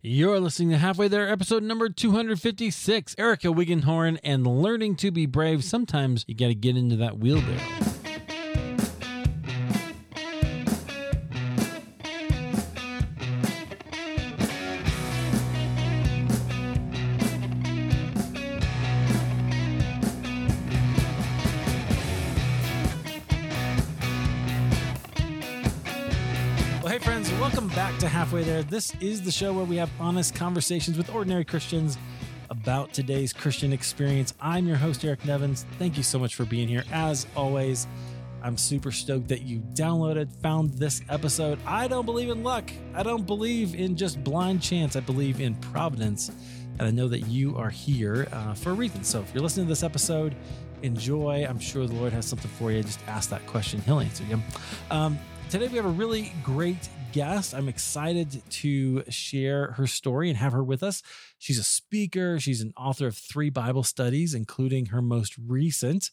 You're listening to Halfway There, episode number 256. Erica Wiggenhorn and learning to be brave. Sometimes you got to get into that wheelbarrow. There. This is the show where we have honest conversations with ordinary Christians about today's Christian experience. I'm your host, Eric Nevins. Thank you so much for being here. As always, I'm super stoked that you downloaded, found this episode. I don't believe in luck, I don't believe in just blind chance. I believe in providence. And I know that you are here uh, for a reason. So if you're listening to this episode, enjoy. I'm sure the Lord has something for you. Just ask that question, He'll answer you. Um, today we have a really great guest. I'm excited to share her story and have her with us. She's a speaker, she's an author of three Bible studies, including her most recent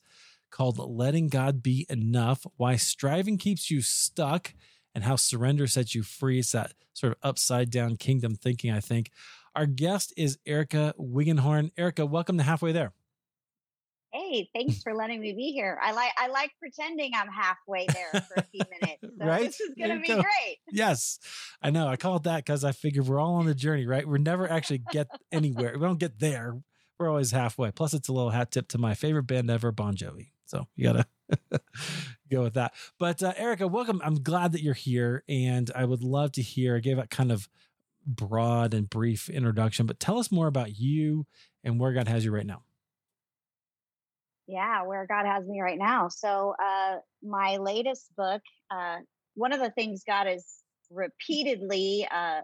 called Letting God Be Enough Why Striving Keeps You Stuck and How Surrender Sets You Free. It's that sort of upside down kingdom thinking, I think. Our guest is Erica Wiggenhorn. Erica, welcome to Halfway There. Hey, thanks for letting me be here. I like I like pretending I'm halfway there for a few minutes. So Right? This is gonna be go. great. Yes, I know. I call it that because I figure we're all on the journey, right? We're never actually get anywhere. We don't get there. We're always halfway. Plus, it's a little hat tip to my favorite band ever, Bon Jovi. So you gotta go with that. But uh, Erica, welcome. I'm glad that you're here, and I would love to hear. I gave that kind of broad and brief introduction, but tell us more about you and where God has you right now. Yeah, where God has me right now. So uh my latest book, uh one of the things God has repeatedly uh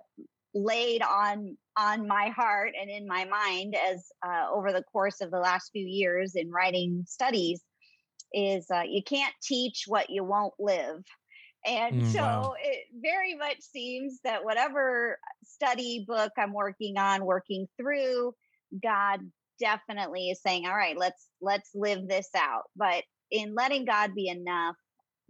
laid on on my heart and in my mind as uh over the course of the last few years in writing studies is uh you can't teach what you won't live. And Mm, so wow. it very much seems that whatever study book I'm working on, working through, God definitely is saying, all right, let's let's live this out. But in letting God be enough,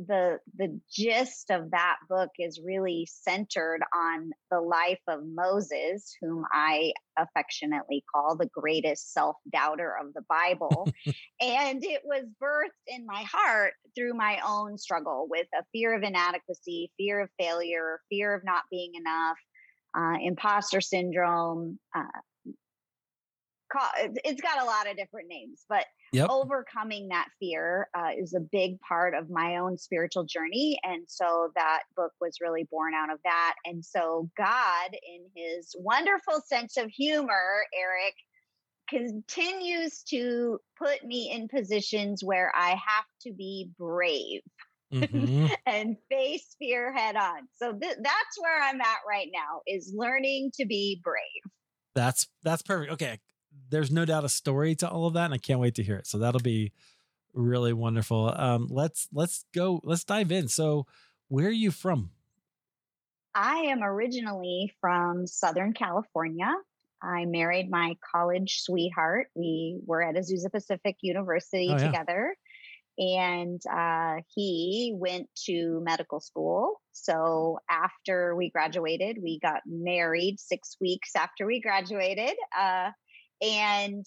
the the gist of that book is really centered on the life of Moses, whom I affectionately call the greatest self-doubter of the Bible. and it was birthed in my heart through my own struggle with a fear of inadequacy, fear of failure, fear of not being enough, uh, imposter syndrome, uh, it's- got a lot of different names, but Yep. overcoming that fear uh, is a big part of my own spiritual journey. And so that book was really born out of that. And so God, in his wonderful sense of humor, Eric, continues to put me in positions where I have to be brave Mhm. and face fear head on. So th- that's where I'm at right now is learning to be brave. That's that's perfect. Okay. There's no doubt a story to all of that, and I can't wait to hear it. So that'll be really wonderful. Um, let's let's go. Let's dive in. So, where are you from? I am originally from Southern California. I married my college sweetheart. We were at Azusa Pacific University Oh, yeah. together. And uh, he went to medical school. So after we graduated, we got married six weeks after we graduated. Uh, and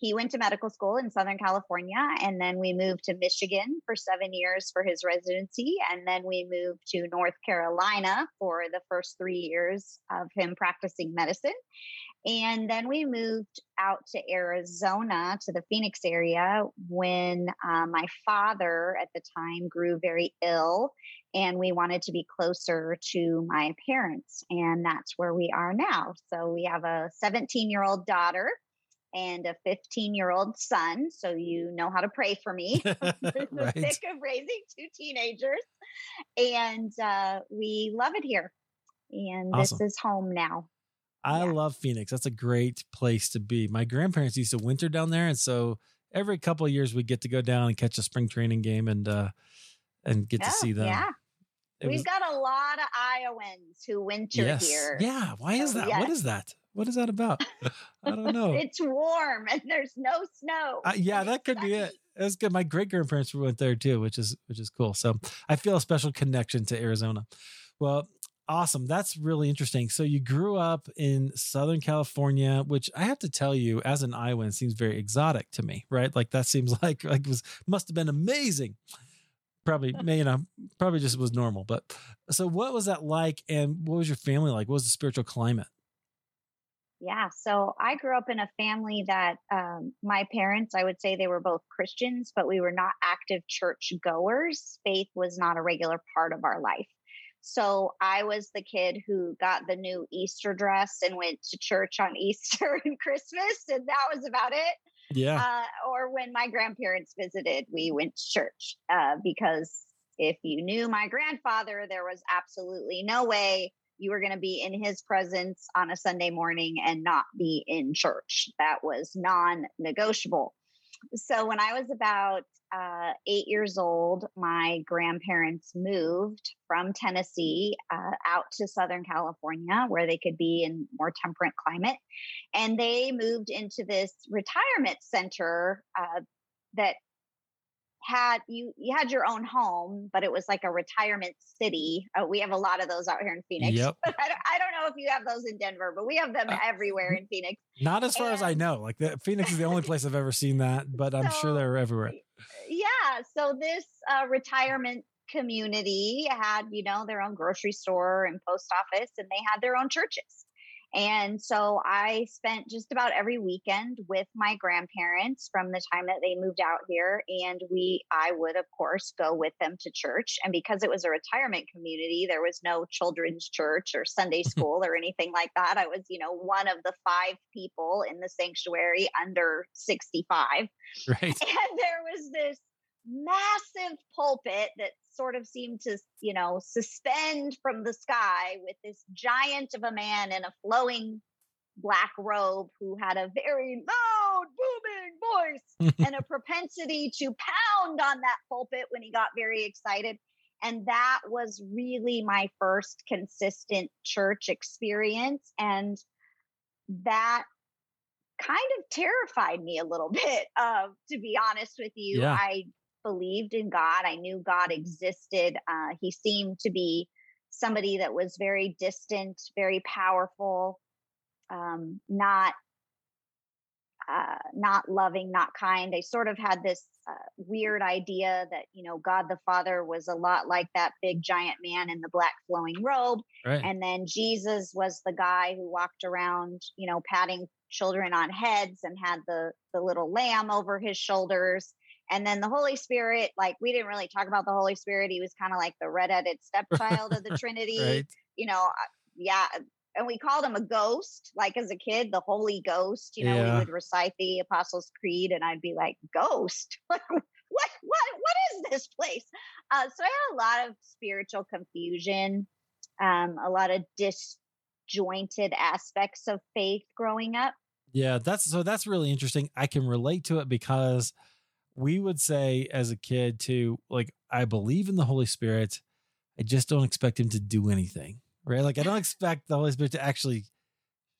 he went to medical school in Southern California. And then we moved to Michigan for seven years for his residency. And then we moved to North Carolina for the first three years of him practicing medicine. And then we moved out to Arizona to the Phoenix area when uh, my father at the time grew very ill and we wanted to be closer to my parents. And that's where we are now. So we have a 17 year old daughter and a 15 year old son. So you know how to pray for me. the right. thick of raising two teenagers. And uh, we love it here. And Awesome. this is home now. I Yeah. love Phoenix. That's a great place to be. My grandparents used to winter down there, and so every couple of years we get to go down and catch a spring training game and uh and get to Oh, see them. Yeah. It We've was- got a lot of Iowans who winter yes. here. Yeah. Why is that? What yes. is that? What is that about? I don't know. It's warm and there's no snow. Uh, yeah, that could be it. That's good. My great grandparents went there too, which is which is cool. So I feel a special connection to Arizona. Well, awesome. That's really interesting. So you grew up in Southern California, which I have to tell you, as an Iowan, seems very exotic to me, right? Like that seems like like was must have been amazing. Probably, you know, probably just was normal. But so, what was that like, and what was your family like? What was the spiritual climate? Yeah, so I grew up in a family that um, my parents, I would say they were both Christians, but we were not active church goers. Faith was not a regular part of our life. So I was the kid who got the new Easter dress and went to church on Easter and Christmas, and that was about it. Yeah. Uh, or when my grandparents visited, we went to church uh, because if you knew my grandfather, there was absolutely no way you were going to be in his presence on a Sunday morning and not be in church. That was non negotiable. So when I was about uh, eight years old, my grandparents moved from Tennessee uh, out to Southern California where they could be in more temperate climate. And they moved into this retirement center uh, that had you you had your own home, but it was like a retirement city. Uh, we have a lot of those out here in Phoenix. Yep. I, don't, I don't know if you have those in Denver, but we have them uh, everywhere in Phoenix. Not as far and, as I know. Like the, Phoenix is the only place I've ever seen that, but I'm so, sure they're everywhere. Yeah. So this uh, retirement community had, you know, their own grocery store and post office, and they had their own churches. And so I spent just about every weekend with my grandparents from the time that they moved out here. And we, I would, of course, go with them to church. And because it was a retirement community, there was no children's church or Sunday school or anything like that. I was, you know, one of the five people in the sanctuary under 65. Right. And there was this massive pulpit that sort of seemed to, you know, suspend from the sky with this giant of a man in a flowing black robe who had a very loud, booming voice and a propensity to pound on that pulpit when he got very excited. And that was really my first consistent church experience. And that kind of terrified me a little bit, uh, to be honest with you. Yeah. I believed in God. I knew God existed. Uh, he seemed to be somebody that was very distant, very powerful, um, not uh, not loving, not kind. I sort of had this uh, weird idea that you know God the Father was a lot like that big giant man in the black flowing robe, right. and then Jesus was the guy who walked around, you know, patting children on heads and had the the little lamb over his shoulders and then the Holy Spirit, like we didn't really talk about the Holy Spirit. He was kind of like the redheaded stepchild of the Trinity. Right. You know, uh, yeah. And we called him a ghost, like as a kid, the Holy Ghost. You know, yeah. we would recite the Apostles' Creed, and I'd be like, "Ghost, what, what, what, what is this place?" Uh, so I had a lot of spiritual confusion, um, a lot of disjointed aspects of faith growing up. Yeah, that's so. That's really interesting. I can relate to it because we would say as a kid too, like, I believe in the Holy Spirit. I just don't expect him to do anything, right? Like, I don't expect the Holy Spirit to actually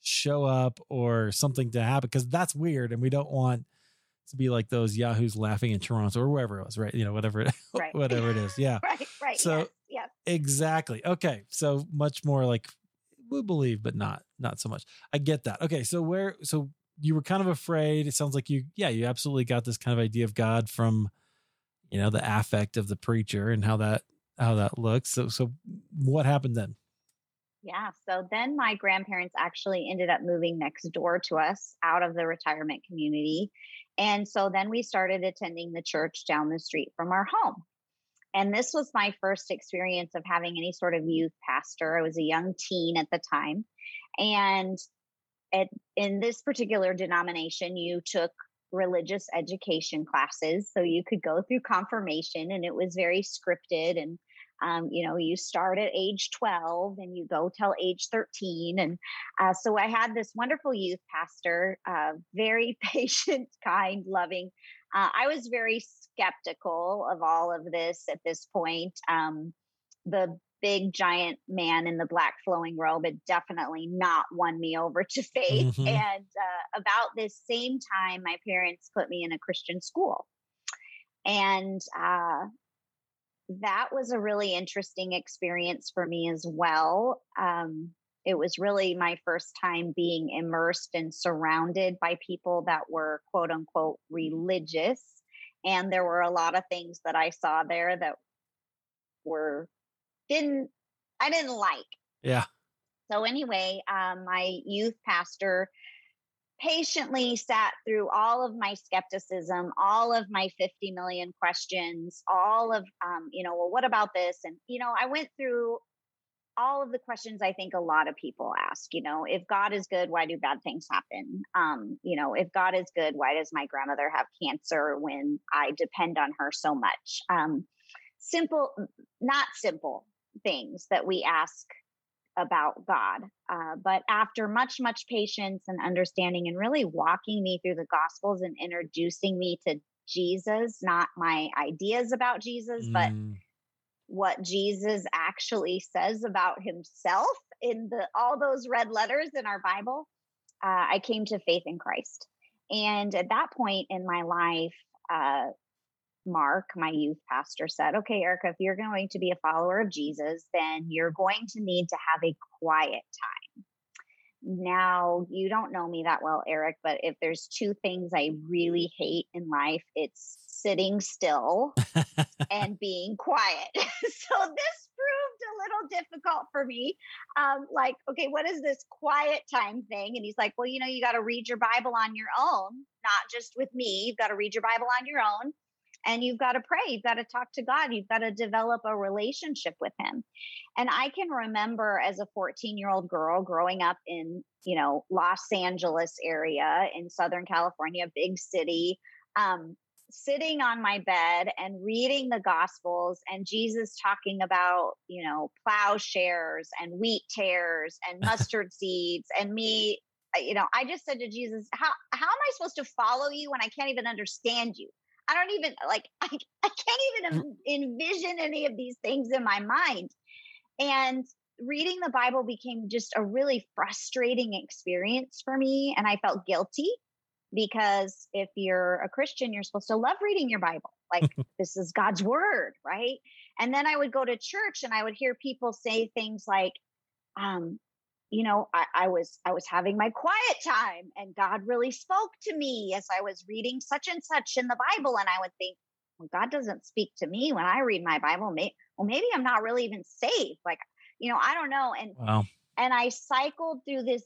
show up or something to happen because that's weird. And we don't want to be like those Yahoos laughing in Toronto or wherever it was, right? You know, whatever, it, right. whatever it is. Yeah. right. Right. So, yeah. yes. exactly. Okay. So much more like we believe, but not, not so much. I get that. Okay. So, where, so you were kind of afraid. It sounds like you, yeah, you absolutely got this kind of idea of God from, you know, the affect of the preacher and how that how that looks. So, so what happened then? Yeah. So then my grandparents actually ended up moving next door to us out of the retirement community. And so then we started attending the church down the street from our home. And this was my first experience of having any sort of youth pastor. I was a young teen at the time. And at, in this particular denomination, you took religious education classes. So you could go through confirmation and it was very scripted. And, um, you know, you start at age 12 and you go till age 13. And uh, so I had this wonderful youth pastor, uh, very patient, kind, loving. Uh, I was very skeptical of all of this at this point. Um, the big giant man in the black flowing robe had definitely not won me over to faith. Mm-hmm. And uh, about this same time, my parents put me in a Christian school. And uh, that was a really interesting experience for me as well. Um, it was really my first time being immersed and surrounded by people that were quote unquote religious. And there were a lot of things that I saw there that were didn't I didn't like. Yeah. So anyway, um, my youth pastor patiently sat through all of my skepticism, all of my 50 million questions, all of, um, you know, well, what about this? And, you know, I went through all of the questions I think a lot of people ask, you know, if God is good, why do bad things happen? Um, you know, if God is good, why does my grandmother have cancer when I depend on her so much? Um, simple, not simple things that we ask about God. Uh, but after much, much patience and understanding, and really walking me through the Gospels and introducing me to Jesus, not my ideas about Jesus, mm. but what Jesus actually says about himself in the all those red letters in our Bible, uh, I came to faith in Christ. And at that point in my life, uh, Mark, my youth pastor, said, Okay, Erica, if you're going to be a follower of Jesus, then you're going to need to have a quiet time. Now, you don't know me that well, Eric, but if there's two things I really hate in life, it's sitting still and being quiet. so this proved a little difficult for me. Um, like, okay, what is this quiet time thing? And he's like, well, you know, you got to read your Bible on your own, not just with me. You've got to read your Bible on your own and you've got to pray you've got to talk to god you've got to develop a relationship with him. And i can remember as a 14 year old girl growing up in you know los angeles area in southern california big city um, sitting on my bed and reading the gospels and jesus talking about you know plowshares and wheat tares and mustard seeds and me you know i just said to jesus how how am i supposed to follow you when i can't even understand you I don't even like I, I can't even envision any of these things in my mind. And reading the Bible became just a really frustrating experience for me and I felt guilty because if you're a Christian you're supposed to love reading your Bible. Like this is God's word, right? And then I would go to church and I would hear people say things like um you know I, I, was i was having my quiet time and god really spoke to me as i was reading such and such in the bible. And i would think well god doesn't speak to me when i read my bible. May, well maybe i'm not really even saved. Like you know i don't know. And wow. and i cycled through this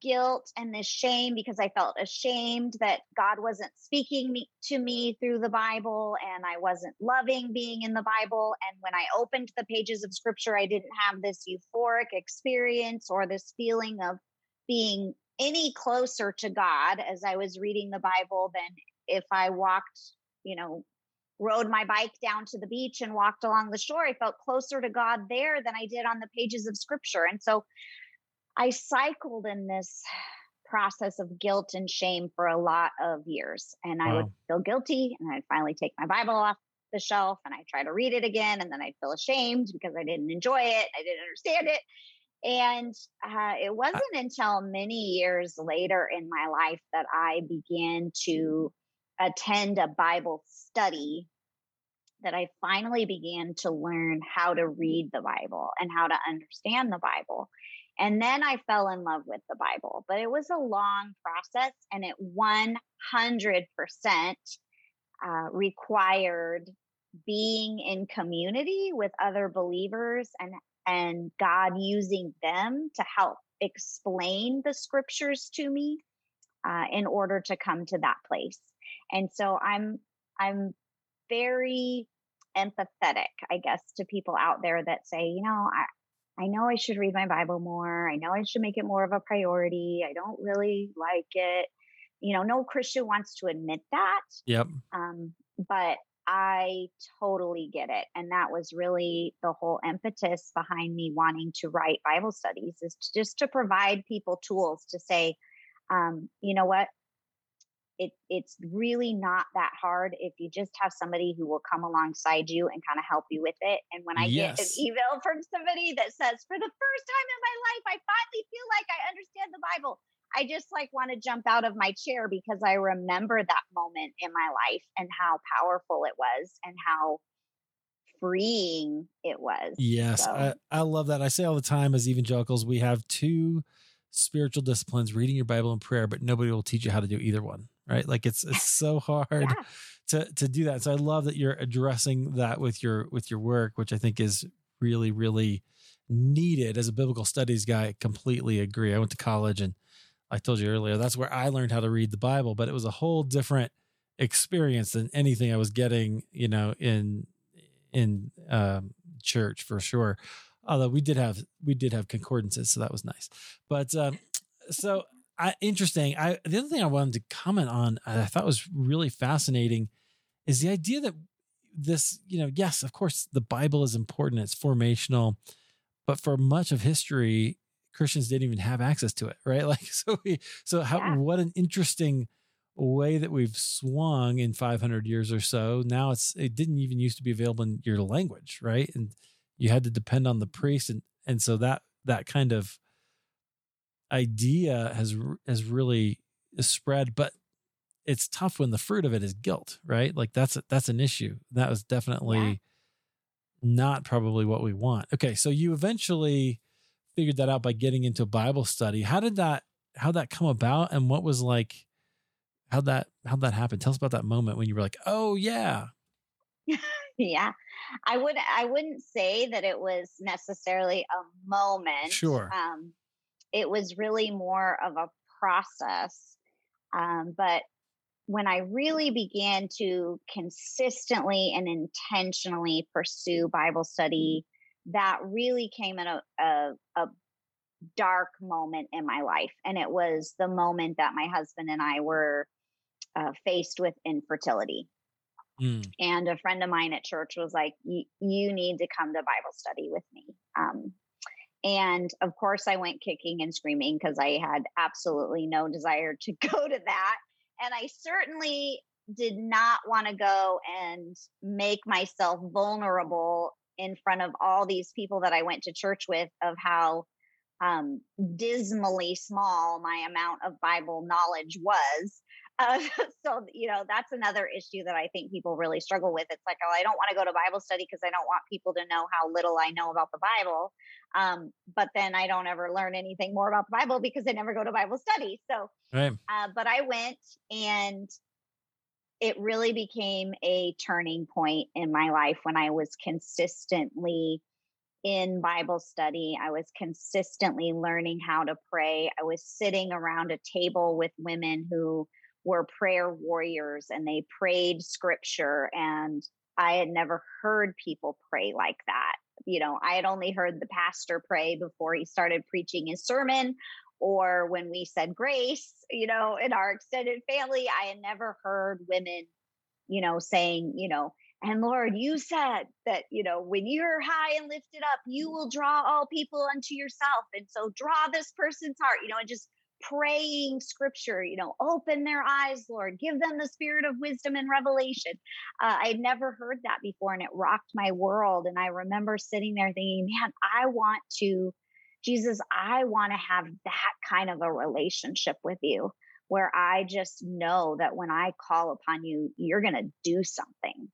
guilt and this shame because I felt ashamed that God wasn't speaking me, to me through the Bible and I wasn't loving being in the Bible. And when I opened the pages of scripture, I didn't have this euphoric experience or this feeling of being any closer to God as I was reading the Bible than if I walked, you know, rode my bike down to the beach and walked along the shore. I felt closer to God there than I did on the pages of scripture. And so I cycled in this process of guilt and shame for a lot of years. And I would feel guilty and I'd finally take my Bible off the shelf and I'd try to read it again. And then I'd feel ashamed because I didn't enjoy it. I didn't understand it. And uh, it wasn't until many years later in my life that I began to attend a Bible study that I finally began to learn how to read the Bible and how to understand the Bible. And then I fell in love with the Bible, but it was a long process and it 100% uh, required being in community with other believers and, and God using them to help explain the scriptures to me uh, in order to come to that place. And so I'm, I'm very empathetic, I guess, to people out there that say, you know, I, I know I should read my Bible more. I know I should make it more of a priority. I don't really like it. You know, no Christian wants to admit that. Yep. Um, but I totally get it. And that was really the whole impetus behind me wanting to write Bible studies is to, just to provide people tools to say, um, you know what, it it's really not that hard if you just have somebody who will come alongside you and kind of help you with it. And when I yes. get an email from somebody that says, "For the first time in my life, I finally feel like I understand the Bible," I just like want to jump out of my chair because I remember that moment in my life and how powerful it was and how freeing it was. Yes, so. I, I love that. I say all the time as evangelicals, we have two spiritual disciplines, reading your Bible and prayer, but nobody will teach you how to do either one, right? Like it's it's so hard yeah. to to do that. So I love that you're addressing that with your with your work, which I think is really really needed as a biblical studies guy. I completely agree. I went to college and I told you earlier, that's where I learned how to read the Bible, but it was a whole different experience than anything I was getting, you know, in in um, church for sure. Although we did have we did have concordances, so that was nice. But um, so I, interesting. I the other thing I wanted to comment on, I thought was really fascinating, is the idea that this, you know, yes, of course, the Bible is important; it's formational, but for much of history, Christians didn't even have access to it, right? Like, so we, so how, yeah. what an interesting way that we've swung in 500 years or so. Now it's, it didn't even used to be available in your language, right? And you had to depend on the priest. And, and so that, that kind of idea has, has really spread, but it's tough when the fruit of it is guilt, right? Like that's, that's an issue. That was definitely yeah. not probably what we want. Okay. So you eventually, figured that out by getting into Bible study. How did that how that come about and what was like how that how that happened? Tell us about that moment when you were like, "Oh yeah." yeah. I would I wouldn't say that it was necessarily a moment. Sure. Um it was really more of a process. Um, but when I really began to consistently and intentionally pursue Bible study, that really came in a, a, a dark moment in my life. And it was the moment that my husband and I were uh, faced with infertility. Mm. And a friend of mine at church was like, "You need to come to Bible study with me." Um, and of course, I went kicking and screaming because I had absolutely no desire to go to that. And I certainly did not want to go and make myself vulnerable in front of all these people that I went to church with of how um, dismally small my amount of Bible knowledge was. Uh, so, you know, that's another issue that I think people really struggle with. It's like, oh, I don't want to go to Bible study because I don't want people to know how little I know about the Bible. Um, but then I don't ever learn anything more about the Bible because I never go to Bible study. So, right. uh, but I went and it really became a turning point in my life when I was consistently in Bible study. I was consistently learning how to pray. I was sitting around a table with women who were prayer warriors and they prayed scripture. And I had never heard people pray like that. You know, I had only heard the pastor pray before he started preaching his sermon or when we said grace, you know, in our extended family, I had never heard women, you know, saying, you know, and Lord, you said that, you know, when you're high and lifted up, you will draw all people unto yourself. And so draw this person's heart, you know, and just praying scripture, you know, open their eyes, Lord, give them the spirit of wisdom and revelation. Uh, I'd never heard that before and it rocked my world. And I remember sitting there thinking, man, I want to Jesus, I want to have that kind of a relationship with you where I just know that when I call upon you, you're going to do something.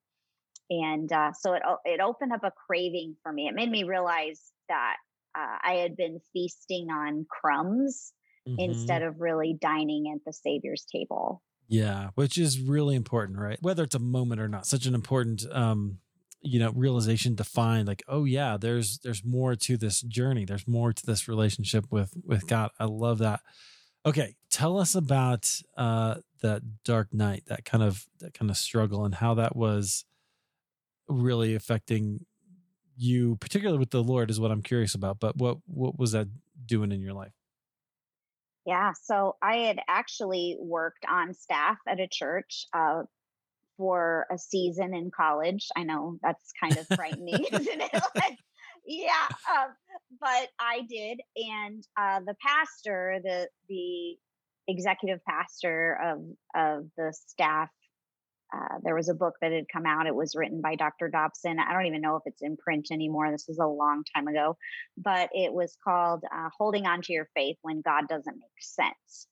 And uh, so it, it opened up a craving for me. It made me realize that uh, I had been feasting on crumbs mm-hmm. instead of really dining at the Savior's table. Yeah, which is really important, right? Whether it's a moment or not, such an important um, you know realization to find like oh yeah there's there's more to this journey there's more to this relationship with with god i love that okay tell us about uh that dark night that kind of that kind of struggle and how that was really affecting you particularly with the lord is what i'm curious about but what what was that doing in your life yeah so i had actually worked on staff at a church uh, for a season in college. I know that's kind of frightening, isn't it? Like, yeah, um, but I did, and uh, the pastor, the the executive pastor of of the staff. Uh, there was a book that had come out. It was written by Dr. Dobson. I don't even know if it's in print anymore. This was a long time ago, but it was called uh, "Holding On to Your Faith When God Doesn't Make Sense."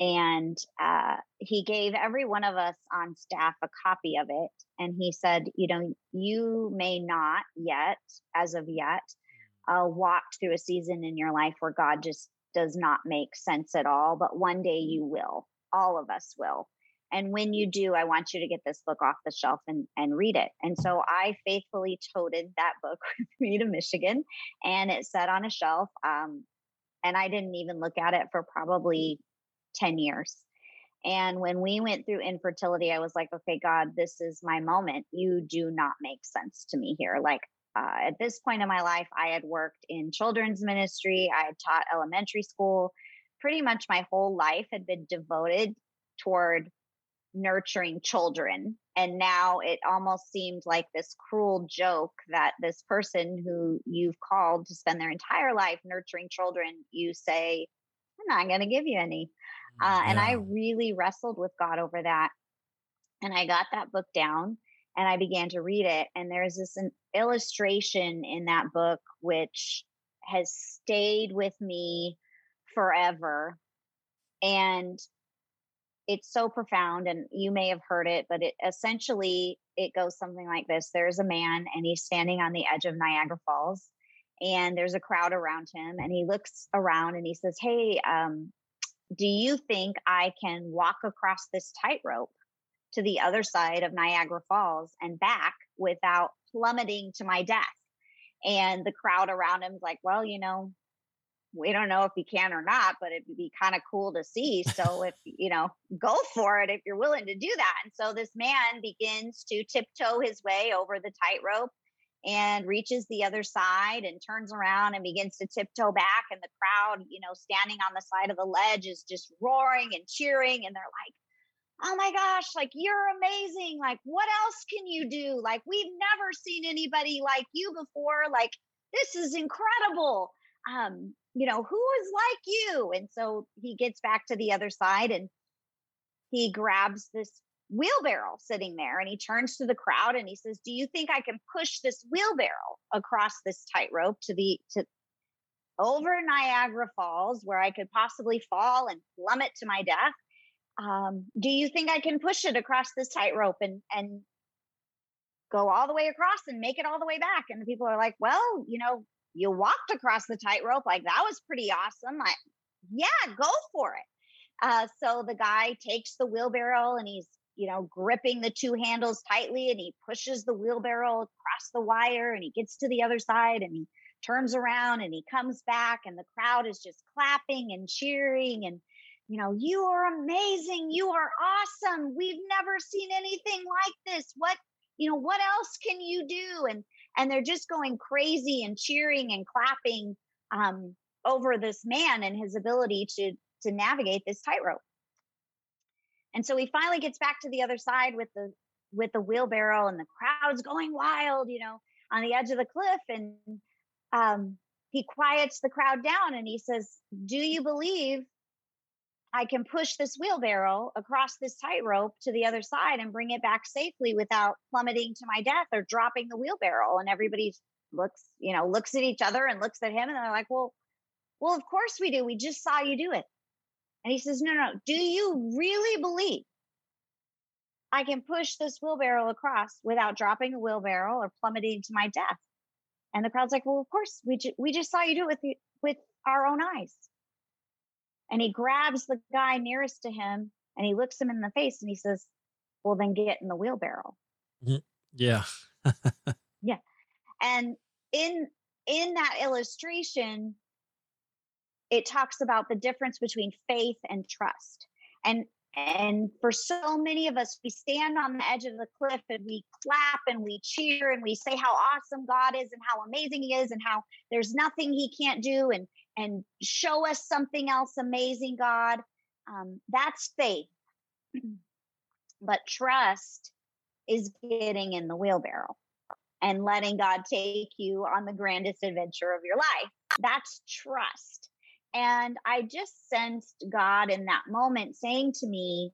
and uh, he gave every one of us on staff a copy of it and he said you know you may not yet as of yet uh, walk through a season in your life where god just does not make sense at all but one day you will all of us will and when you do i want you to get this book off the shelf and, and read it and so i faithfully toted that book with me to michigan and it sat on a shelf um, and i didn't even look at it for probably 10 years. And when we went through infertility, I was like, okay, God, this is my moment. You do not make sense to me here. Like, uh, at this point in my life, I had worked in children's ministry, I had taught elementary school. Pretty much my whole life had been devoted toward nurturing children. And now it almost seemed like this cruel joke that this person who you've called to spend their entire life nurturing children, you say, I'm not going to give you any. Uh, yeah. And I really wrestled with God over that. And I got that book down and I began to read it. And there's this an illustration in that book which has stayed with me forever. And it's so profound and you may have heard it but it essentially it goes something like this there's a man and he's standing on the edge of niagara falls and there's a crowd around him and he looks around and he says hey um, do you think I can walk across this tightrope to the other side of Niagara Falls and back without plummeting to my death? And the crowd around him's like, well, you know, we don't know if you can or not, but it'd be kind of cool to see. So if, you know, go for it if you're willing to do that. And so this man begins to tiptoe his way over the tightrope and reaches the other side and turns around and begins to tiptoe back. And the crowd you know standing on the side of the ledge is just roaring and cheering. And they're like oh my gosh like you're amazing. Like what else can you do? Like we've never seen anybody like you before. Like this is incredible. Um you know who is like you? And so he gets back to the other side and he grabs this wheelbarrow sitting there and he turns to the crowd and he says do you think i can push this wheelbarrow across this tightrope to the to over niagara falls where i could possibly fall and plummet to my death? Um, do you think i can push it across this tightrope and and go all the way across and make it all the way back? And the people are like well you know you walked across the tightrope like that was pretty awesome Like, yeah go for it. Uh, so the guy takes the wheelbarrow and he's you know, gripping the two handles tightly and he pushes the wheelbarrow across the wire and he gets to the other side and he turns around and he comes back and the crowd is just clapping and cheering and you know you are amazing you are awesome we've never seen anything like this what you know what else can you do? And and they're just going crazy and cheering and clapping um, over this man and his ability to to navigate this tightrope and so he finally gets back to the other side with the with the wheelbarrow and the crowd's going wild, you know, on the edge of the cliff. And um, he quiets the crowd down and he says, Do you believe I can push this wheelbarrow across this tightrope to the other side and bring it back safely without plummeting to my death or dropping the wheelbarrow? And everybody looks, you know, looks at each other and looks at him and they're like, Well, well, of course we do. We just saw you do it. And he says, No, no, do you really believe I can push this wheelbarrow across without dropping a wheelbarrow or plummeting to my death? And the crowd's like, Well, of course, we, ju- we just saw you do it with, the, with our own eyes. And he grabs the guy nearest to him and he looks him in the face and he says, Well, then get in the wheelbarrow. Mm-hmm. Yeah. yeah. And in in that illustration, it talks about the difference between faith and trust. And and for so many of us, we stand on the edge of the cliff and we clap and we cheer and we say how awesome God is and how amazing He is and how there's nothing He can't do and and show us something else amazing, God. Um, that's faith. but trust is getting in the wheelbarrow and letting God take you on the grandest adventure of your life. That's trust. And I just sensed God in that moment saying to me,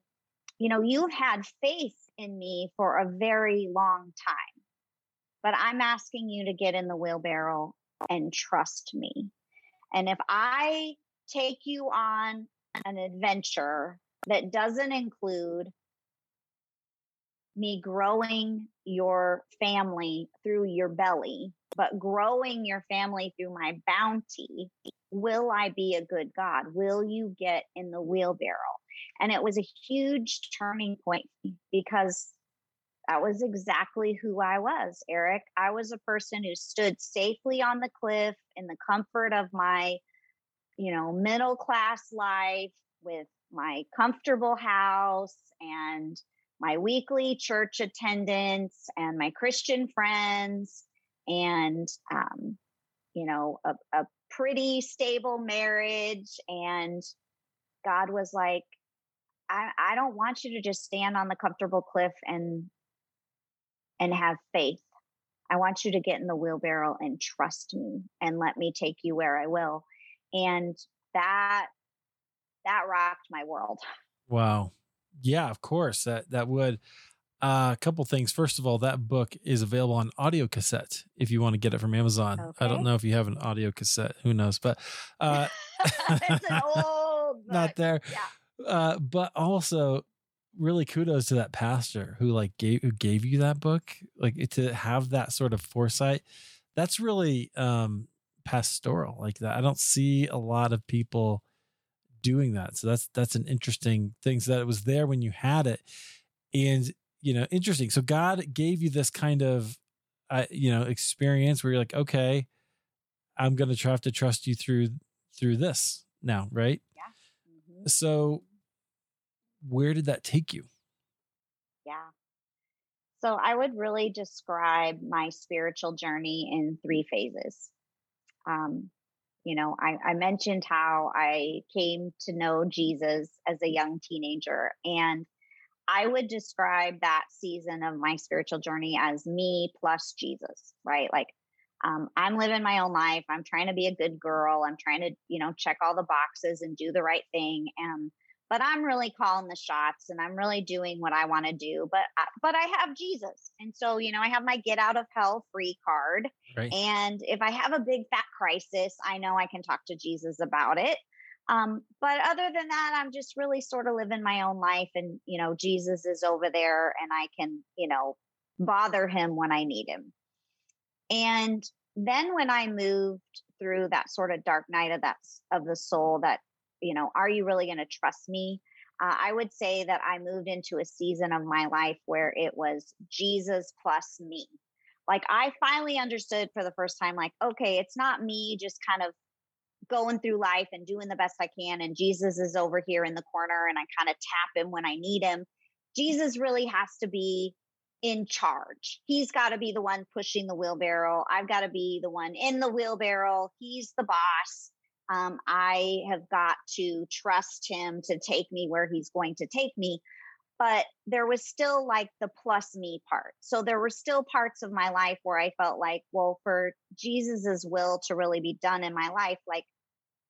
You know, you've had faith in me for a very long time, but I'm asking you to get in the wheelbarrow and trust me. And if I take you on an adventure that doesn't include me growing your family through your belly, but growing your family through my bounty, will I be a good God? Will you get in the wheelbarrow? And it was a huge turning point because that was exactly who I was, Eric. I was a person who stood safely on the cliff in the comfort of my, you know, middle class life with my comfortable house and my weekly church attendance and my Christian friends and, um, you know, a, a pretty stable marriage. And God was like, I, I don't want you to just stand on the comfortable cliff and and have faith. I want you to get in the wheelbarrow and trust me and let me take you where I will. And that that rocked my world. Wow. Yeah, of course. That that would. Uh, a couple things. First of all, that book is available on audio cassette if you want to get it from Amazon. Okay. I don't know if you have an audio cassette. Who knows? But uh, it's an old book. not there. Yeah. Uh, but also, really kudos to that pastor who like gave who gave you that book. Like to have that sort of foresight. That's really um pastoral like that. I don't see a lot of people doing that. So that's that's an interesting thing. So that it was there when you had it, and you know, interesting. So God gave you this kind of, uh, you know, experience where you're like, okay, I'm gonna try to trust you through through this now, right? Yeah. Mm-hmm. So, where did that take you? Yeah. So I would really describe my spiritual journey in three phases. Um, you know, I, I mentioned how I came to know Jesus as a young teenager, and I would describe that season of my spiritual journey as me plus Jesus, right? Like, um, I'm living my own life. I'm trying to be a good girl. I'm trying to, you know, check all the boxes and do the right thing. And but I'm really calling the shots and I'm really doing what I want to do. But but I have Jesus, and so you know I have my get out of hell free card. Right. And if I have a big fat crisis, I know I can talk to Jesus about it. Um, but other than that, I'm just really sort of living my own life, and you know Jesus is over there, and I can you know bother him when I need him. And then when I moved through that sort of dark night of that of the soul that you know, are you really going to trust me? Uh, I would say that I moved into a season of my life where it was Jesus plus me. Like I finally understood for the first time, like, okay, it's not me just kind of going through life and doing the best I can. And Jesus is over here in the corner and I kind of tap him when I need him. Jesus really has to be in charge. He's got to be the one pushing the wheelbarrow. I've got to be the one in the wheelbarrow. He's the boss um, I have got to trust him to take me where he's going to take me. But there was still like the plus me part. So there were still parts of my life where I felt like, well, for Jesus's will to really be done in my life, like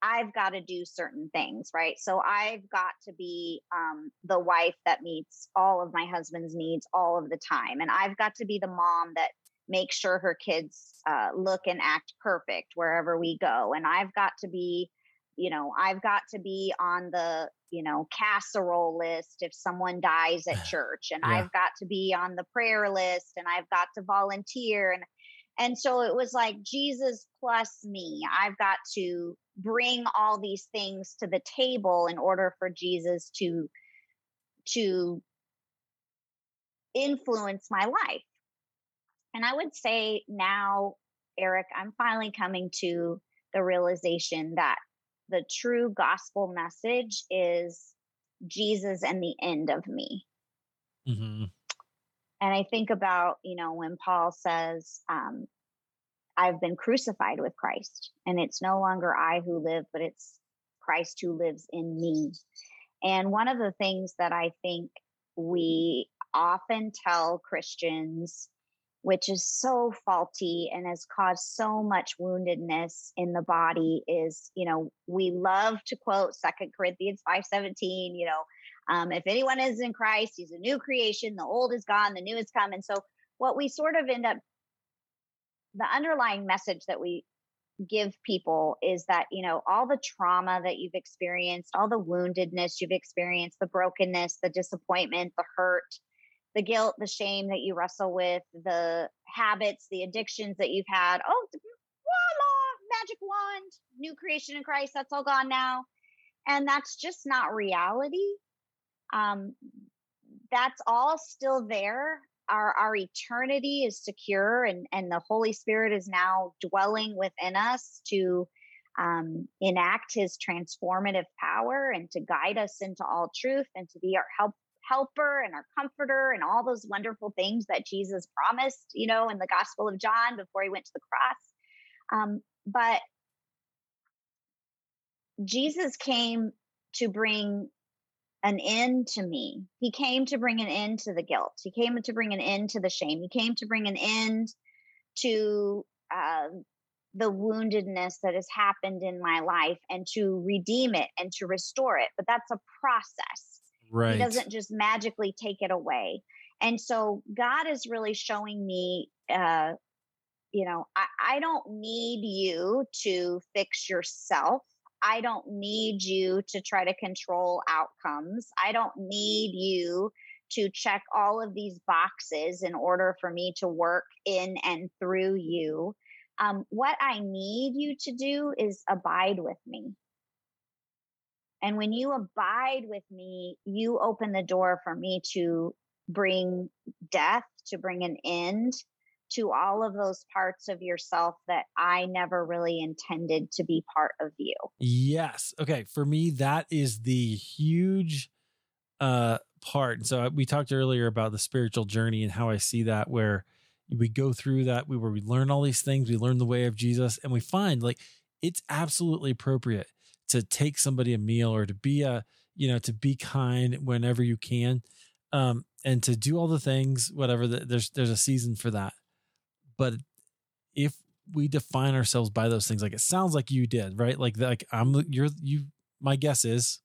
I've got to do certain things, right? So I've got to be um, the wife that meets all of my husband's needs all of the time. And I've got to be the mom that make sure her kids uh, look and act perfect wherever we go. And I've got to be, you know, I've got to be on the, you know, casserole list if someone dies at church. And yeah. I've got to be on the prayer list and I've got to volunteer. And, and so it was like Jesus plus me. I've got to bring all these things to the table in order for Jesus to, to influence my life and I would say now, Eric, I'm finally coming to the realization that the true gospel message is Jesus and the end of me. Mm-hmm. And I think about, you know, when Paul says, um, I've been crucified with Christ, and it's no longer I who live, but it's Christ who lives in me. And one of the things that I think we often tell Christians which is so faulty and has caused so much woundedness in the body is you know we love to quote second corinthians 5.17 you know um, if anyone is in christ he's a new creation. The old is gone the new is come. And so what we sort of end up the underlying message that we give people is that, you know, all the trauma that you've experienced, all the woundedness you've experienced, the brokenness, the disappointment, the hurt, the guilt, the shame that you wrestle with, the habits, the addictions that you've had. Oh, voila, magic wand, new creation in Christ, that's all gone now. And that's just not reality. Um, that's all still there our our eternity is secure and and the holy spirit is now dwelling within us to um, enact his transformative power and to guide us into all truth and to be our help helper and our comforter and all those wonderful things that jesus promised you know in the gospel of john before he went to the cross um, but jesus came to bring an end to me. He came to bring an end to the guilt. He came to bring an end to the shame. He came to bring an end to uh, the woundedness that has happened in my life and to redeem it and to restore it. But that's a process. Right. He doesn't just magically take it away. And so God is really showing me, uh, you know, I, I don't need you to fix yourself. I don't need you to try to control outcomes. I don't need you to check all of these boxes in order for me to work in and through you. Um, what I need you to do is abide with me. And when you abide with me, you open the door for me to bring death, to bring an end to all of those parts of yourself that I never really intended to be part of you. Yes. Okay. For me, that is the huge uh part. So we talked earlier about the spiritual journey and how I see that where we go through that where we learn all these things, we learn the way of Jesus, and we find like it's absolutely appropriate to take somebody a meal or to be a you know to be kind whenever you can um and to do all the things whatever the, there's there's a season for that but if we define ourselves by those things, like it sounds like you did, right? Like, like I'm, you're, you, my guess is,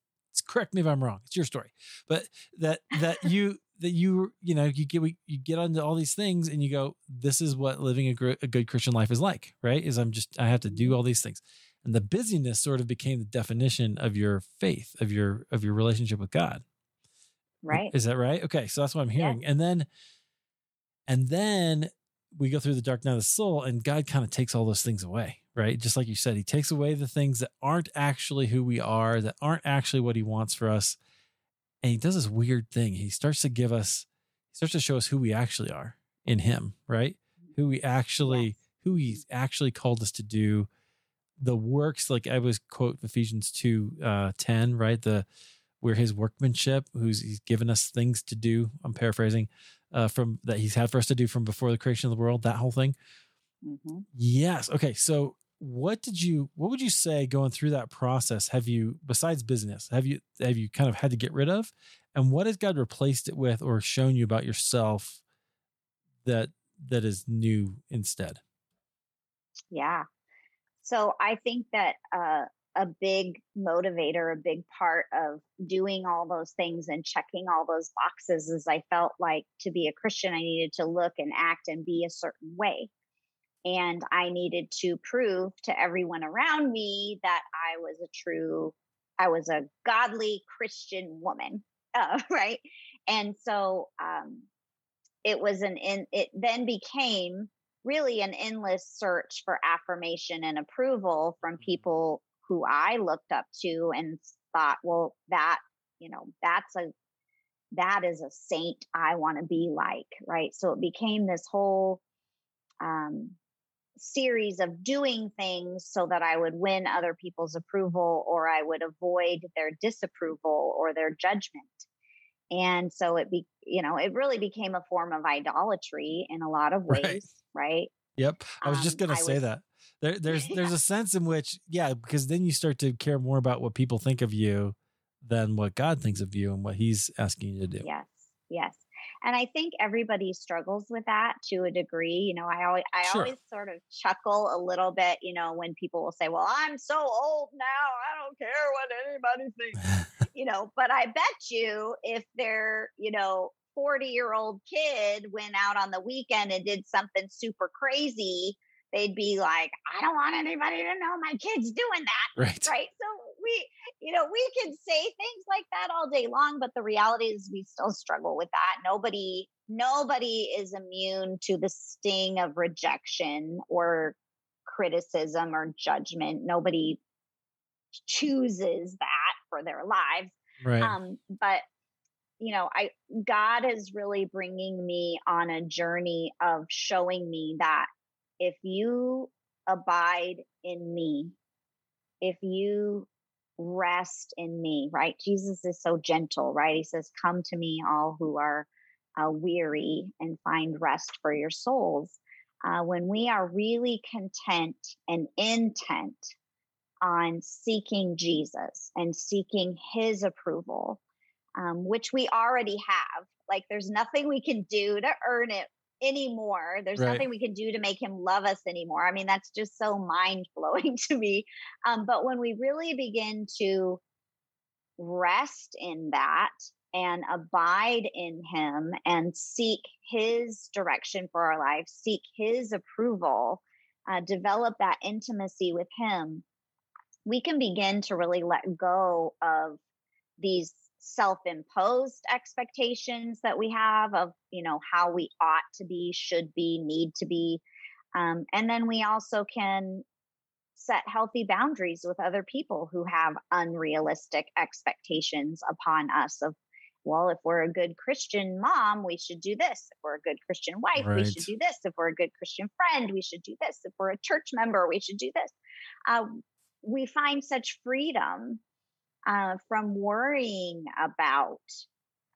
correct me if I'm wrong. It's your story, but that, that you, that you, you know, you get, you get onto all these things and you go, this is what living a, gr- a good Christian life is like, right? Is I'm just, I have to do all these things. And the busyness sort of became the definition of your faith, of your, of your relationship with God. Right. Is that right? Okay. So that's what I'm hearing. Yeah. And then, and then we go through the dark night of the soul and God kind of takes all those things away, right? Just like you said, he takes away the things that aren't actually who we are, that aren't actually what he wants for us. And he does this weird thing. He starts to give us, he starts to show us who we actually are in him, right? Who we actually, yes. who he's actually called us to do the works. Like I was quote Ephesians 2, uh, 10, right? The, we're his workmanship, who's he's given us things to do. I'm paraphrasing uh, from that he's had for us to do from before the creation of the world, that whole thing. Mm-hmm. Yes. Okay. So what did you what would you say going through that process have you besides business have you have you kind of had to get rid of and what has god replaced it with or shown you about yourself that that is new instead yeah so i think that uh a big motivator, a big part of doing all those things and checking all those boxes is I felt like to be a Christian, I needed to look and act and be a certain way. And I needed to prove to everyone around me that I was a true, I was a godly Christian woman, uh, right? And so um, it was an, in, it then became really an endless search for affirmation and approval from mm-hmm. people who I looked up to and thought, well, that, you know, that's a, that is a saint I want to be like, right? So it became this whole um, series of doing things so that I would win other people's approval or I would avoid their disapproval or their judgment. And so it be, you know, it really became a form of idolatry in a lot of ways, right? Right? Yep. I was just um, going to say was, that there, there's there's a sense in which yeah because then you start to care more about what people think of you than what god thinks of you and what he's asking you to do yes yes and i think everybody struggles with that to a degree you know i always i sure. always sort of chuckle a little bit you know when people will say well i'm so old now i don't care what anybody thinks you know but i bet you if they're you know 40 year old kid went out on the weekend and did something super crazy they'd be like, I don't want anybody to know my kid's doing that. Right. Right. So we, you know, we can say things like that all day long, but the reality is we still struggle with that. Nobody, nobody is immune to the sting of rejection or criticism or judgment. Nobody chooses that for their lives. Right. Um, but you know, I God is really bringing me on a journey of showing me that if you abide in me, if you rest in me, right? Jesus is so gentle, right? He says, Come to me, all who are uh, weary, and find rest for your souls. Uh, when we are really content and intent on seeking Jesus and seeking his approval, um, which we already have, like there's nothing we can do to earn it anymore. There's Right. nothing we can do to make him love us anymore. I mean, that's just so mind blowing to me. Um, but when we really begin to rest in that and abide in him and seek his direction for our life, seek his approval, uh, develop that intimacy with him, we can begin to really let go of these self-imposed expectations that we have of you know how we ought to be should be need to be um, and then we also can set healthy boundaries with other people who have unrealistic expectations upon us of well if we're a good christian mom we should do this. If we're a good christian wife we should do this. If we're a good christian friend we should do this. If we're a church member we should do this. Uh, we find such freedom uh, from worrying about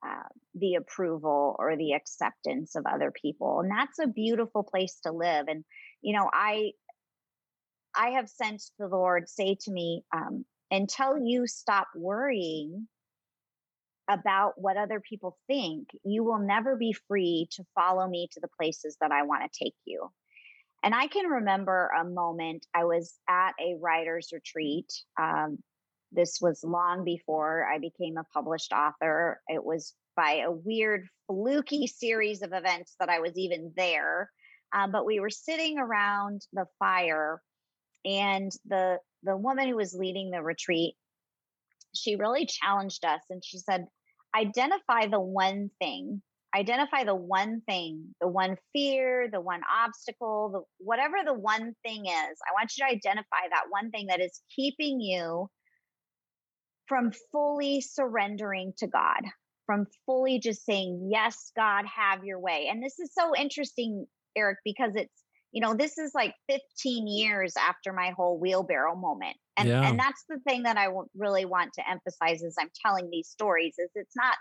uh, the approval or the acceptance of other people and that's a beautiful place to live and you know i i have sensed the lord say to me um, until you stop worrying about what other people think you will never be free to follow me to the places that i want to take you. And i can remember a moment i was at a writer's retreat um, this was long before I became a published author. It was by a weird, fluky series of events that I was even there. Um, but we were sitting around the fire, and the the woman who was leading the retreat, she really challenged us, and she said, "Identify the one thing." Identify the one thing, the one fear, the one obstacle, the whatever the one thing is. I want you to identify that one thing that is keeping you from fully surrendering to God, from fully just saying, Yes, God, have your way. And this is so interesting, Eric, because it's, you know, this is like 15 years after my whole wheelbarrow moment. And, Yeah. and that's the thing that I w- really want to emphasize as I'm telling these stories is it's not,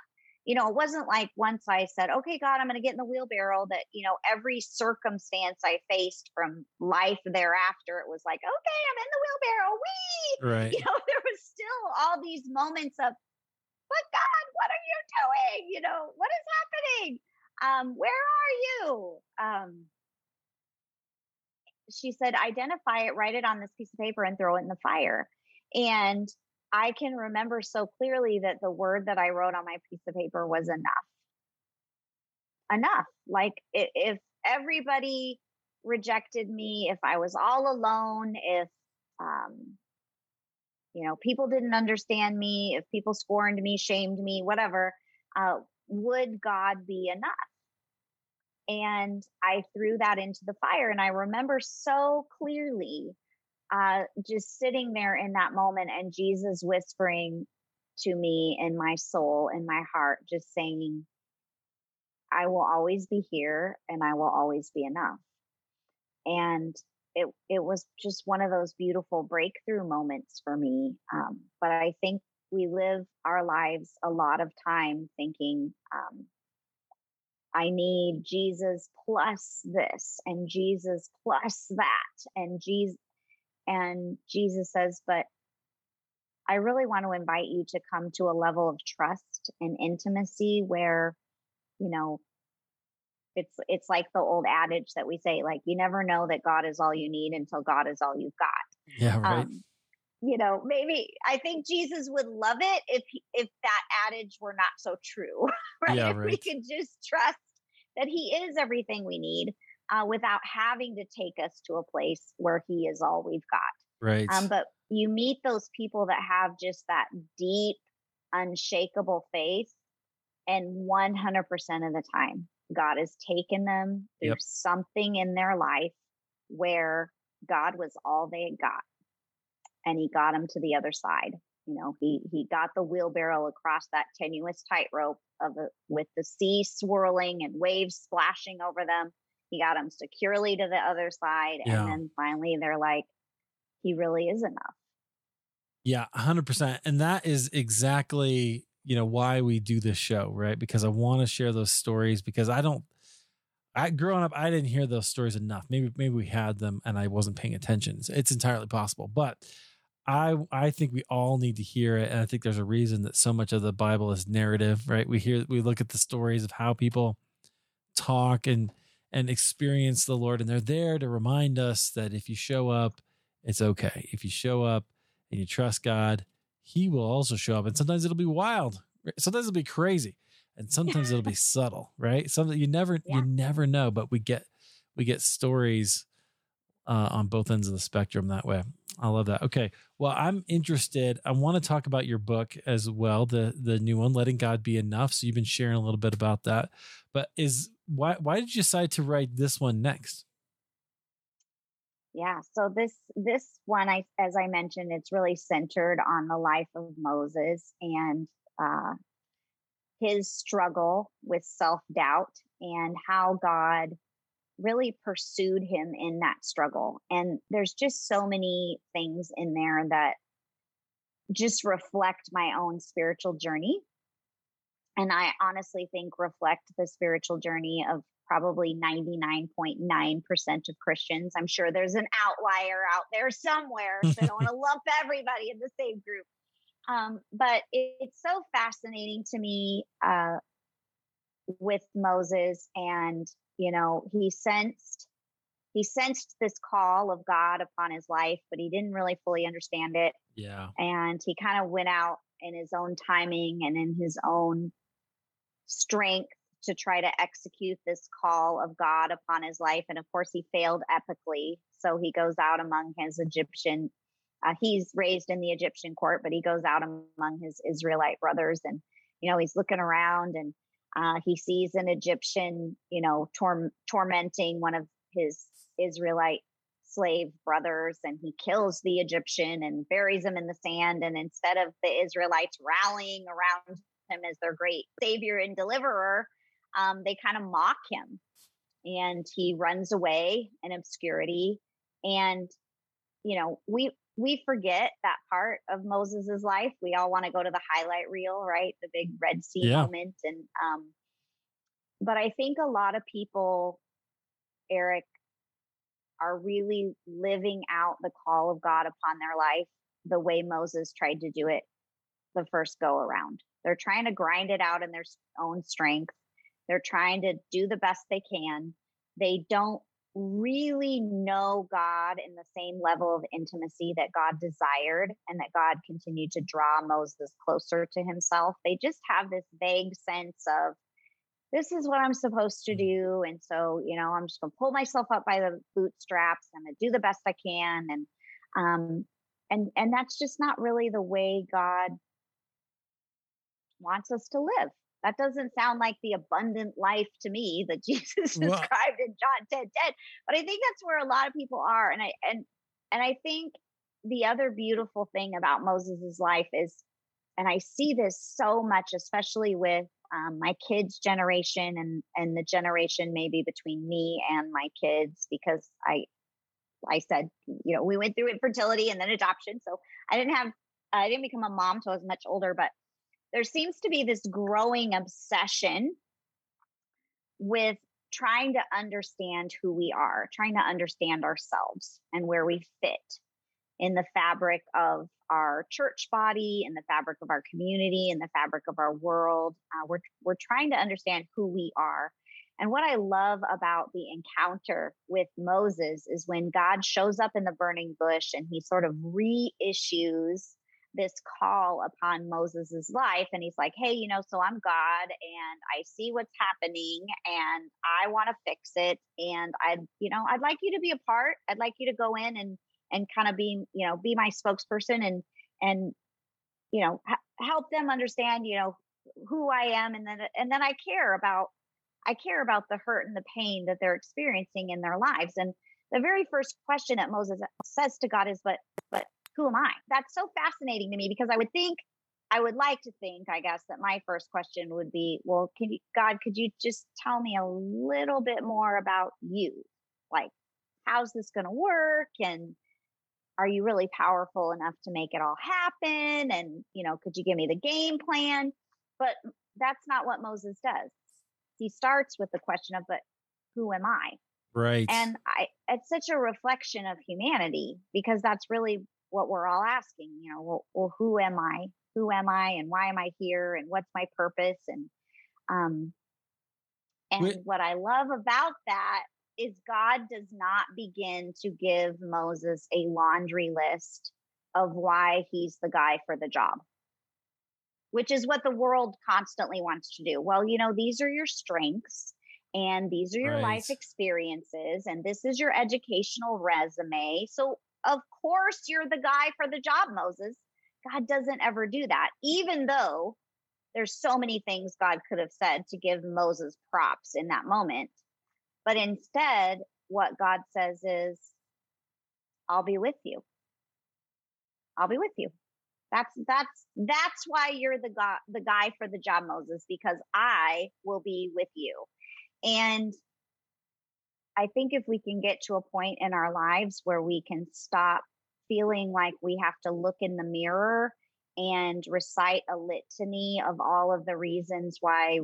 you know, it wasn't like once I said, okay, God, I'm going to get in the wheelbarrow that, you know, every circumstance I faced from life thereafter, it was like, okay, I'm in the wheelbarrow. Wee! Right. you know, there was still all these moments of, but God, what are you doing? You know, what is happening? Um, where are you? Um, she said, identify it, write it on this piece of paper, and throw it in the fire. And I can remember so clearly that the word that I wrote on my piece of paper was enough. Enough. Like if everybody rejected me, if I was all alone, if um, you know people didn't understand me, if people scorned me, shamed me, whatever, uh, would God be enough? And I threw that into the fire, and I remember so clearly uh, just sitting there in that moment and Jesus whispering to me in my soul, in my heart, just saying, I will always be here and I will always be enough. And it, it was just one of those beautiful breakthrough moments for me. Um, but I think we live our lives a lot of time thinking, um, I need Jesus plus this and Jesus plus that and Jesus and Jesus says, but I really want to invite you to come to a level of trust and intimacy where, you know, it's it's like the old adage that we say, like you never know that God is all you need until God is all you've got. Yeah. Right. Um, you know, maybe I think Jesus would love it if if that adage were not so true, right? Yeah, if we could just trust that He is everything we need. Uh, without having to take us to a place where He is all we've got. Right. Um, but you meet those people that have just that deep, unshakable faith, and 100% of the time, God has taken them through yep. something in their life where God was all they had got, and He got them to the other side. You know, he he got the wheelbarrow across that tenuous tightrope of a, with the sea swirling and waves splashing over them. He got them securely to the other side, yeah. and then finally they're like, "He really is enough." Yeah, hundred percent, and that is exactly you know why we do this show, right? Because I want to share those stories because I don't. I growing up, I didn't hear those stories enough. Maybe maybe we had them and I wasn't paying attention. It's entirely possible, but I I think we all need to hear it, and I think there's a reason that so much of the Bible is narrative, right? We hear we look at the stories of how people talk and and experience the Lord, and they're there to remind us that if you show up, it's okay. If you show up and you trust God, He will also show up, and sometimes it'll be wild, sometimes it'll be crazy, and sometimes it'll be subtle, right? Something you never yeah. you never know, but we get we get stories uh, on both ends of the spectrum that way. I love that. Okay. Well, I'm interested. I want to talk about your book as well, the the new one, Letting God Be Enough. So you've been sharing a little bit about that. But is why why did you decide to write this one next? Yeah, so this this one I as I mentioned, it's really centered on the life of Moses and uh his struggle with self-doubt and how God really pursued him in that struggle. And there's just so many things in there that just reflect my own spiritual journey. And I honestly think reflect the spiritual journey of probably 99.9% of Christians. I'm sure there's an outlier out there somewhere. So I don't want to lump everybody in the same group. Um, but it, it's so fascinating to me uh, with Moses and you know he sensed he sensed this call of god upon his life but he didn't really fully understand it yeah and he kind of went out in his own timing and in his own strength to try to execute this call of god upon his life and of course he failed epically so he goes out among his egyptian uh, he's raised in the egyptian court but he goes out among his israelite brothers and you know he's looking around and uh, he sees an Egyptian, you know, tor- tormenting one of his Israelite slave brothers, and he kills the Egyptian and buries him in the sand. And instead of the Israelites rallying around him as their great savior and deliverer, um, they kind of mock him, and he runs away in obscurity. And you know, we we forget that part of Moses's life. We all want to go to the highlight reel, right? The big Red Sea yeah. moment. And um, but I think a lot of people, Eric, are really living out the call of God upon their life the way Moses tried to do it the first go around. They're trying to grind it out in their own strength. They're trying to do the best they can. They don't really know God in the same level of intimacy that God desired and that God continued to draw Moses closer to himself. They just have this vague sense of, this is what I'm supposed to mm-hmm. do. And so, you know, I'm just going to pull myself up by the bootstraps. I'm going to do the best I can. And, um, and, and that's just not really the way God wants us to live. That doesn't sound like the abundant life to me that Jesus described in John 10 10. But I think that's where a lot of people are. And I and and I think the other beautiful thing about Moses's life is, and I see this so much, especially with um, my kids' generation and and the generation maybe between me and my kids, because I I said, you know, we went through infertility and then adoption. So I didn't have I didn't become a mom till I was much older, but there seems to be this growing obsession with trying to understand who we are, trying to understand ourselves and where we fit in the fabric of our church body, in the fabric of our community, in the fabric of our world. Uh, we're we're trying to understand who we are. And what I love about the encounter with Moses is when God shows up in the burning bush and he sort of reissues this call upon Moses's life and he's like, "Hey, you know, so I'm God and I see what's happening and I want to fix it and I you know, I'd like you to be a part. I'd like you to go in and and kind of be, you know, be my spokesperson and and you know, help them understand, you know, who I am and then and then I care about I care about the hurt and the pain that they're experiencing in their lives and the very first question that Moses says to God is, but, but who am I? That's so fascinating to me because I would think, I would like to think, I guess, that my first question would be, well, can you, God, could you just tell me a little bit more about you? Like, how's this going to work? And are you really powerful enough to make it all happen? And, you know, could you give me the game plan? But that's not what Moses does. He starts with the question of, but who am I? Right. And I, it's such a reflection of humanity because that's really what we're all asking. You know, well, well, who am I? Who am I? And why am I here? And what's my purpose? And, um, and Wait. what I love about that is God does not begin to give Moses a laundry list of why he's the guy for the job, which is what the world constantly wants to do. Well, you know, these are your strengths and these are your right. life experiences and this is your educational resume. So, of course, you're the guy for the job, Moses. God doesn't ever do that, even though there's so many things God could have said to give Moses props in that moment. But instead, what God says is, I'll be with you. I'll be with you. That's that's that's why you're the guy the guy for the job, Moses, because I will be with you. And I think if we can get to a point in our lives where we can stop feeling like we have to look in the mirror and recite a litany of all of the reasons why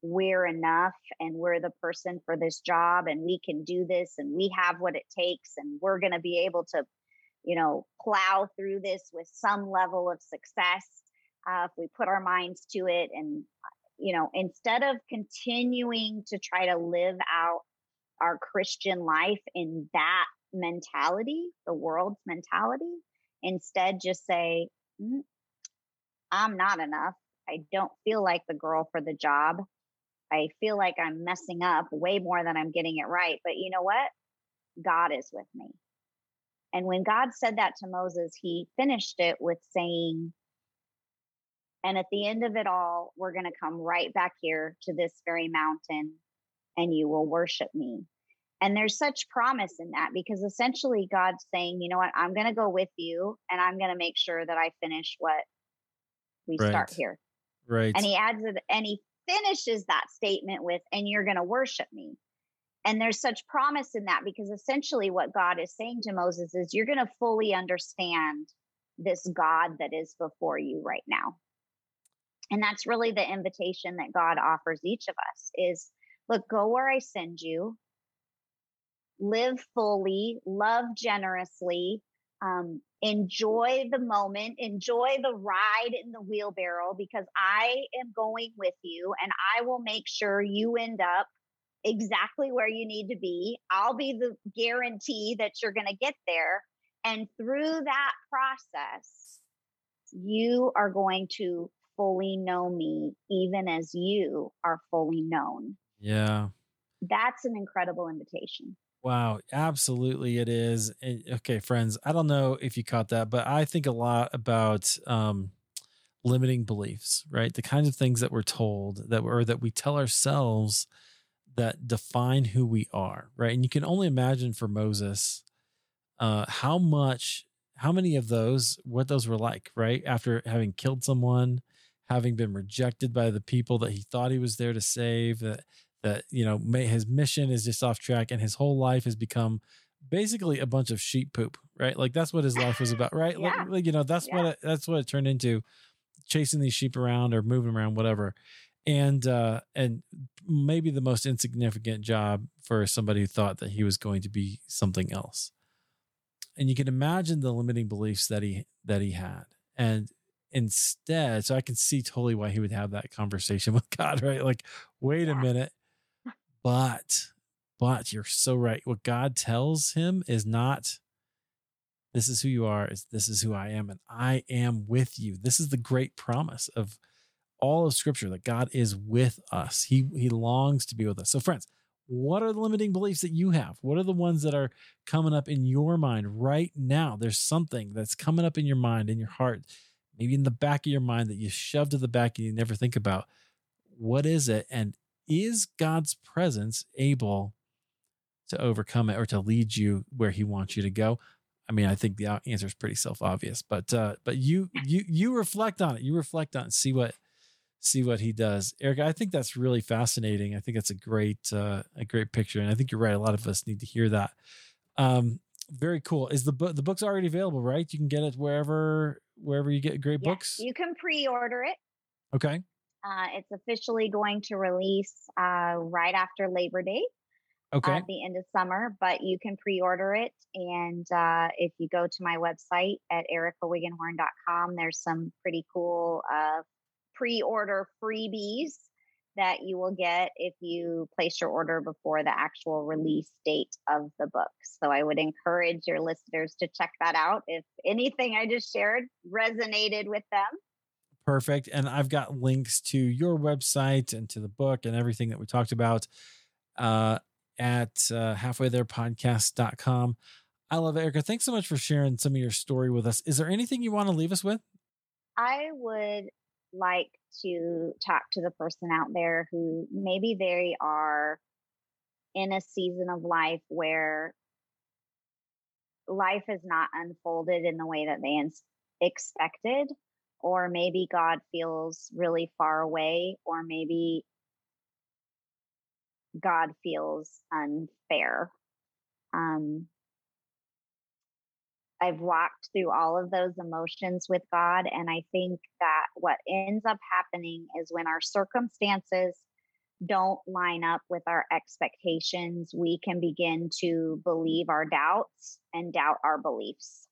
we're enough and we're the person for this job and we can do this and we have what it takes and we're going to be able to you know plow through this with some level of success uh, if we put our minds to it and you know, instead of continuing to try to live out our Christian life in that mentality, the world's mentality, instead just say, mm, I'm not enough. I don't feel like the girl for the job. I feel like I'm messing up way more than I'm getting it right. But you know what? God is with me. And when God said that to Moses, he finished it with saying, and at the end of it all, we're going to come right back here to this very mountain and you will worship me. And there's such promise in that because essentially God's saying, you know what, I'm going to go with you and I'm going to make sure that I finish what we right. start here. Right. And he adds it and he finishes that statement with, and you're going to worship me. And there's such promise in that because essentially what God is saying to Moses is, you're going to fully understand this God that is before you right now. And that's really the invitation that God offers each of us is look, go where I send you, live fully, love generously, um, enjoy the moment, enjoy the ride in the wheelbarrow because I am going with you and I will make sure you end up exactly where you need to be. I'll be the guarantee that you're going to get there. And through that process, you are going to fully know me, even as you are fully known. Yeah. That's an incredible invitation. Wow, absolutely it is. Okay, friends, I don't know if you caught that, but I think a lot about um limiting beliefs, right? The kinds of things that we're told that or that we tell ourselves that define who we are, right? And you can only imagine for Moses uh how much how many of those what those were like, right? After having killed someone, having been rejected by the people that he thought he was there to save that that you know may, his mission is just off track and his whole life has become basically a bunch of sheep poop right? Like that's what his life was about right? Yeah. like, you know that's yeah. what it, that's what it turned into chasing these sheep around or moving around whatever. And uh and maybe the most insignificant job for somebody who thought that he was going to be something else. And you can imagine the limiting beliefs that he that he had. And instead so i can see totally why he would have that conversation with god right? Like wait a minute but but you're so right what god tells him is not this is who you are. This is who I am, and I am with you. This is the great promise of all of Scripture that God is with us. He He longs to be with us. So, friends, what are the limiting beliefs that you have? What are the ones that are coming up in your mind right now? There's something that's coming up in your mind, in your heart, maybe in the back of your mind that you shove to the back and you never think about. What is it? And is God's presence able to overcome it or to lead you where He wants you to go? I mean, I think the answer is pretty self obvious, but uh, but you you you reflect on it. You reflect on it. See what see what he does. Eric, I think that's really fascinating. I think that's a great uh, a great picture, and I think you're right. A lot of us need to hear that. Um, very cool. Is the book the book's already available? Right, you can get it wherever wherever you get great books. You can pre-order it. Okay. Uh, it's officially going to release uh, right after Labor Day. Okay. At the end of summer, but you can pre-order it, and uh, if you go to my website at ericawiggenhorn.com, there's some pretty cool uh, pre-order freebies that you will get if you place your order before the actual release date of the book. So I would encourage your listeners to check that out if anything I just shared resonated with them. Perfect. And I've got links to your website and to the book and everything that we talked about uh, at uh, halfwaytherepodcast.com. I love it, Erica. Thanks so much for sharing some of your story with us. Is there anything you want to leave us with? I would like to talk to the person out there who maybe they are in a season of life where life is not unfolded in the way that they expected or maybe god feels really far away or maybe god feels unfair um, I've walked through all of those emotions with God. And I think that what ends up happening is when our circumstances don't line up with our expectations, we can begin to believe our doubts and doubt our beliefs.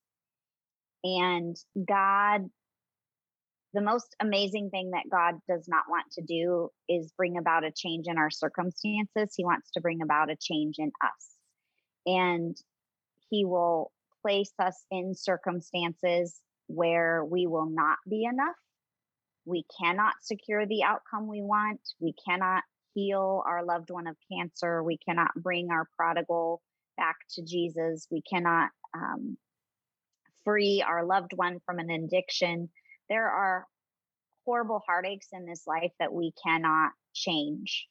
And God, the most amazing thing that God does not want to do is bring about a change in our circumstances. He wants to bring about a change in us. And He will place us in circumstances where we will not be enough. We cannot secure the outcome we want. We cannot heal our loved one of cancer. We cannot bring our prodigal back to Jesus. We cannot um, free our loved one from an addiction. There are horrible heartaches in this life that we cannot change.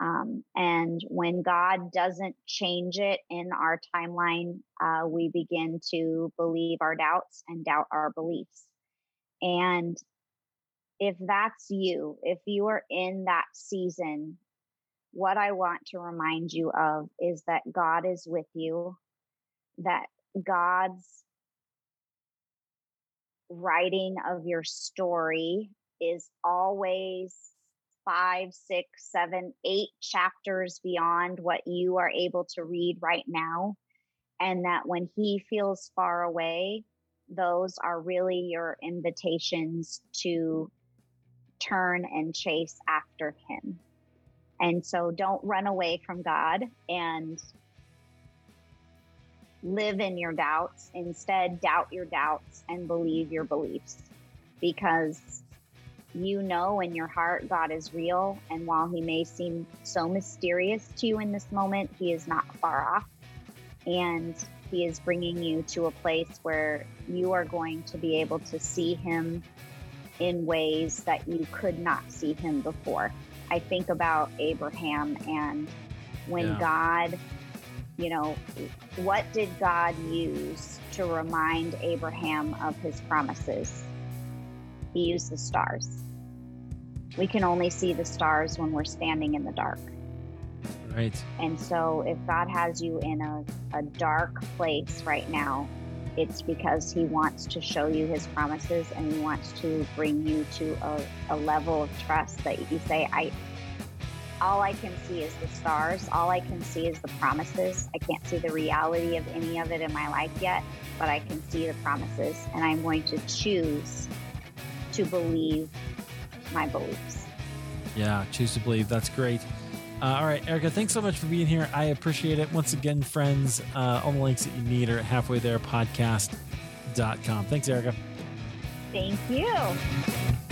Um, and when God doesn't change it in our timeline, uh, we begin to believe our doubts and doubt our beliefs. And if that's you, if you are in that season, what I want to remind you of is that God is with you, that God's writing of your story is always five, six, seven, eight chapters beyond what you are able to read right now. And that when he feels far away, those are really your invitations to turn and chase after him. And so don't run away from God and live in your doubts. Instead, doubt your doubts and believe your beliefs because you know in your heart God is real. And while he may seem so mysterious to you in this moment, he is not far off. And he is bringing you to a place where you are going to be able to see him in ways that you could not see him before. I think about Abraham and when yeah. God, you know, what did God use to remind Abraham of his promises? He used the stars. We can only see the stars when we're standing in the dark. Right. And so, if God has you in a, a dark place right now, it's because He wants to show you His promises and He wants to bring you to a, a level of trust that you say, I, all I can see is the stars. All I can see is the promises. I can't see the reality of any of it in my life yet, but I can see the promises. And I'm going to choose to believe my beliefs. Yeah, choose to believe. That's great. Uh, all right, Erica, thanks so much for being here. I appreciate it. Once again, friends, uh, all the links that you need are at halfway there podcast.com. Thanks, Erica. Thank you.